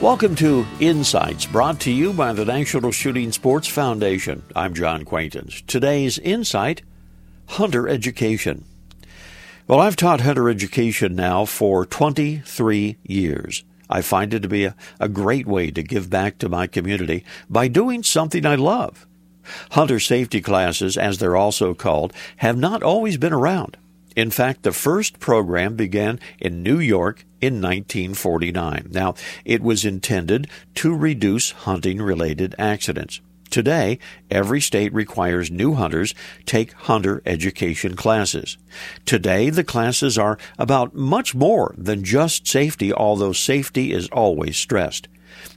Welcome to Insights, brought to you by the National Shooting Sports Foundation. I'm John Quaintance. Today's insight hunter education. Well, I've taught hunter education now for 23 years. I find it to be a, a great way to give back to my community by doing something I love. Hunter safety classes, as they're also called, have not always been around. In fact, the first program began in New York in 1949. Now, it was intended to reduce hunting related accidents. Today, every state requires new hunters take hunter education classes. Today, the classes are about much more than just safety, although safety is always stressed.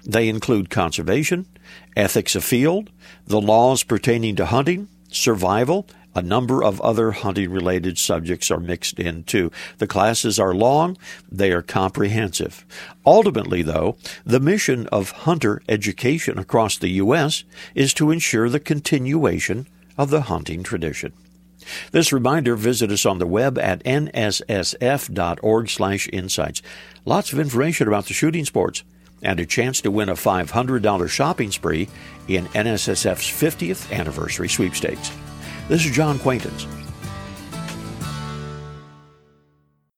They include conservation, ethics of field, the laws pertaining to hunting, survival, a number of other hunting related subjects are mixed in too. The classes are long, they are comprehensive. Ultimately, though, the mission of hunter education across the U.S. is to ensure the continuation of the hunting tradition. This reminder, visit us on the web at nssf.org slash insights. Lots of information about the shooting sports and a chance to win a $500 shopping spree in NSSF's 50th anniversary sweepstakes. This is John Quaintance